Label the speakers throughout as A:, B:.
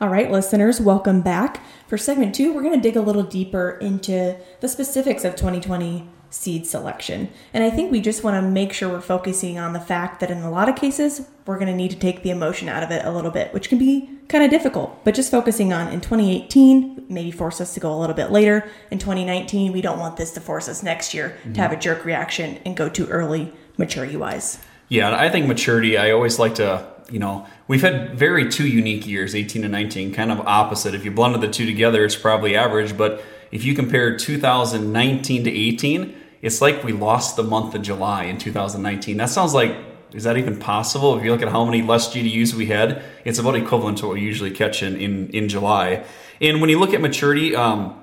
A: All right, listeners, welcome back. For segment two, we're going to dig a little deeper into the specifics of 2020 seed selection. And I think we just want to make sure we're focusing on the fact that in a lot of cases, we're going to need to take the emotion out of it a little bit, which can be kind of difficult. But just focusing on in 2018, maybe force us to go a little bit later. In 2019, we don't want this to force us next year mm-hmm. to have a jerk reaction and go too early maturity wise.
B: Yeah, I think maturity, I always like to, you know, we've had very two unique years, 18 and 19, kind of opposite. If you blended the two together, it's probably average. But if you compare 2019 to 18, it's like we lost the month of July in 2019. That sounds like is that even possible? If you look at how many less GDUs we had, it's about equivalent to what we usually catch in in, in July. And when you look at maturity, um,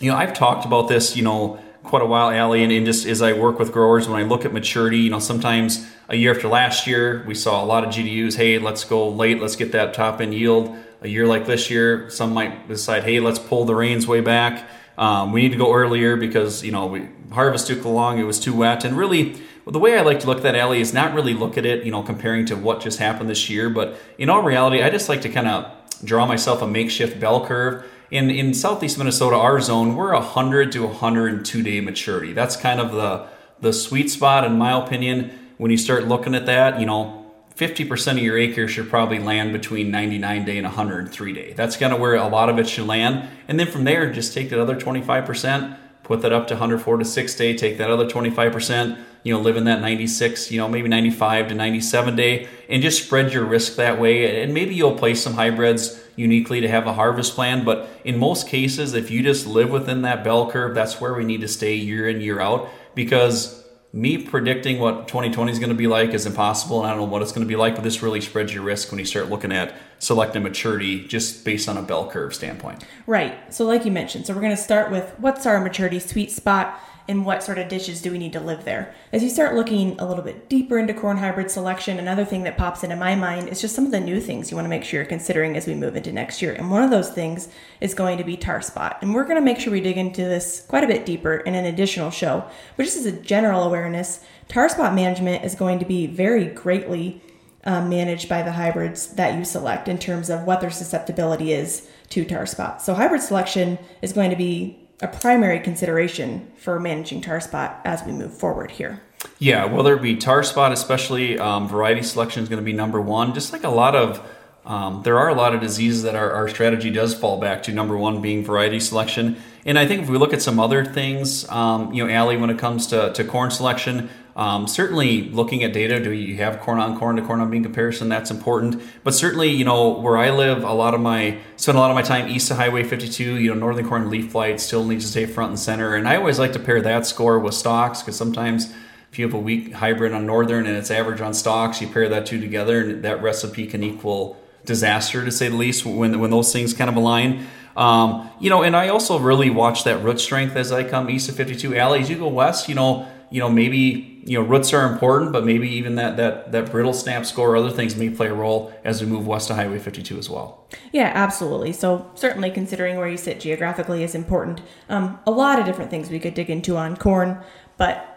B: you know, I've talked about this, you know, quite a while, Allie, and, and just as I work with growers, when I look at maturity, you know, sometimes a year after last year, we saw a lot of GDUs. Hey, let's go late. Let's get that top end yield. A year like this year, some might decide, hey, let's pull the reins way back. Um, we need to go earlier because you know we harvest took long, it was too wet, and really the way I like to look at that Allie is not really look at it, you know, comparing to what just happened this year, but in all reality, I just like to kind of draw myself a makeshift bell curve. In in southeast Minnesota, our zone, we're 100 to 102 day maturity. That's kind of the the sweet spot, in my opinion. When you start looking at that, you know, 50% of your acres should probably land between 99 day and 103 day. That's kind of where a lot of it should land. And then from there, just take that other 25%, put that up to 104 to 6 day, take that other 25%, you know, live in that 96, you know, maybe 95 to 97 day, and just spread your risk that way. And maybe you'll place some hybrids uniquely to have a harvest plan. But in most cases, if you just live within that bell curve, that's where we need to stay year in, year out because me predicting what 2020 is going to be like is impossible and i don't know what it's going to be like but this really spreads your risk when you start looking at selecting maturity just based on a bell curve standpoint
A: right so like you mentioned so we're going to start with what's our maturity sweet spot and what sort of dishes do we need to live there. As you start looking a little bit deeper into corn hybrid selection, another thing that pops into my mind is just some of the new things you want to make sure you're considering as we move into next year. And one of those things is going to be tar spot. And we're going to make sure we dig into this quite a bit deeper in an additional show. But just as a general awareness, tar spot management is going to be very greatly um, managed by the hybrids that you select in terms of what their susceptibility is to tar spot. So hybrid selection is going to be a primary consideration for managing tar spot as we move forward here.
B: Yeah, whether it be tar spot, especially um, variety selection is going to be number one. Just like a lot of, um, there are a lot of diseases that our, our strategy does fall back to. Number one being variety selection, and I think if we look at some other things, um, you know, Allie, when it comes to, to corn selection, um, certainly, looking at data, do you have corn on corn to corn on bean comparison? That's important. But certainly, you know, where I live, a lot of my spend a lot of my time east of Highway 52. You know, northern corn leaf blight still needs to stay front and center, and I always like to pair that score with stalks because sometimes if you have a weak hybrid on northern and it's average on stalks, you pair that two together, and that recipe can equal disaster to say the least when when those things kind of align. Um, you know, and I also really watch that root strength as I come east of 52 alleys. You go west, you know, you know maybe you know roots are important, but maybe even that that that brittle snap score or other things may play a role as we move west to Highway 52 as well.
A: Yeah, absolutely. So certainly considering where you sit geographically is important. Um, a lot of different things we could dig into on corn, but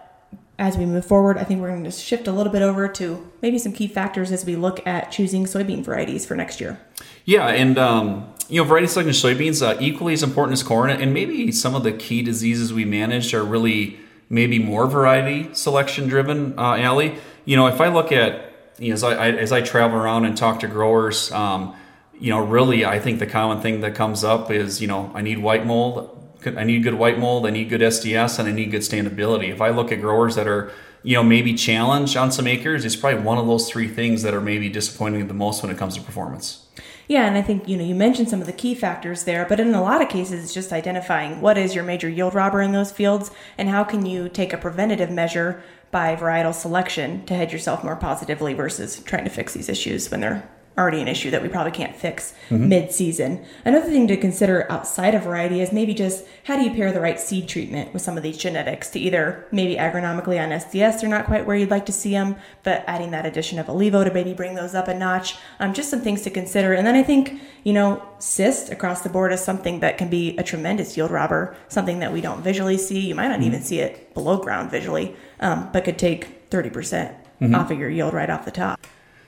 A: as we move forward, I think we're going to shift a little bit over to maybe some key factors as we look at choosing soybean varieties for next year.
B: Yeah, and um, you know, variety selection soybeans uh, equally as important as corn, and maybe some of the key diseases we manage are really maybe more variety selection driven uh, Allie. You know, if I look at you know, as I, I, as I travel around and talk to growers, um, you know, really, I think the common thing that comes up is you know, I need white mold. I need good white mold. I need good SDS, and I need good standability. If I look at growers that are you know maybe challenged on some acres, it's probably one of those three things that are maybe disappointing the most when it comes to performance.
A: Yeah, and I think you know you mentioned some of the key factors there, but in a lot of cases it's just identifying what is your major yield robber in those fields and how can you take a preventative measure by varietal selection to head yourself more positively versus trying to fix these issues when they're already an issue that we probably can't fix mm-hmm. mid-season. Another thing to consider outside of variety is maybe just how do you pair the right seed treatment with some of these genetics to either maybe agronomically on SDS they're not quite where you'd like to see them, but adding that addition of ILeVO to maybe bring those up a notch. Um, just some things to consider. And then I think you know cyst across the board is something that can be a tremendous yield robber, something that we don't visually see. You might not mm-hmm. even see it below ground visually, um, but could take thirty percent mm-hmm. off of your yield right off the top.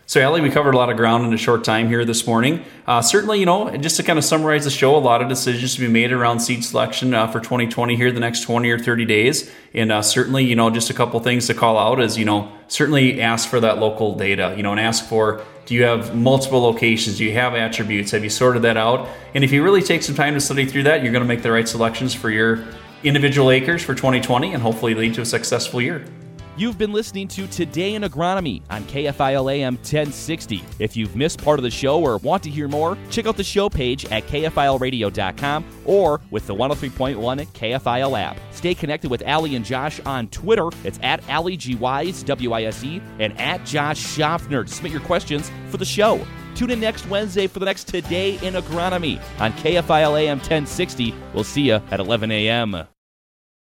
B: So, Allie, we covered a lot of ground in a short time here this morning. Uh, certainly, you know, just to kind of summarize the show, a lot of decisions to be made around seed selection uh, for 2020 here the next 20 or 30 days. And uh, certainly, you know, just a couple things to call out is, you know, certainly ask for that local data, you know, and ask for do you have multiple locations? Do you have attributes? Have you sorted that out? And if you really take some time to study through that, you're going to make the right selections for your individual acres for 2020 and hopefully lead to a successful year.
C: You've been listening to Today in Agronomy on KFIL AM 1060. If you've missed part of the show or want to hear more, check out the show page at KFILradio.com or with the 103.1 KFIL app. Stay connected with Allie and Josh on Twitter. It's at Allie G Wise, W I S E, and at Josh Schaffner. Submit your questions for the show. Tune in next Wednesday for the next Today in Agronomy on KFIL AM 1060. We'll see you at 11 a.m.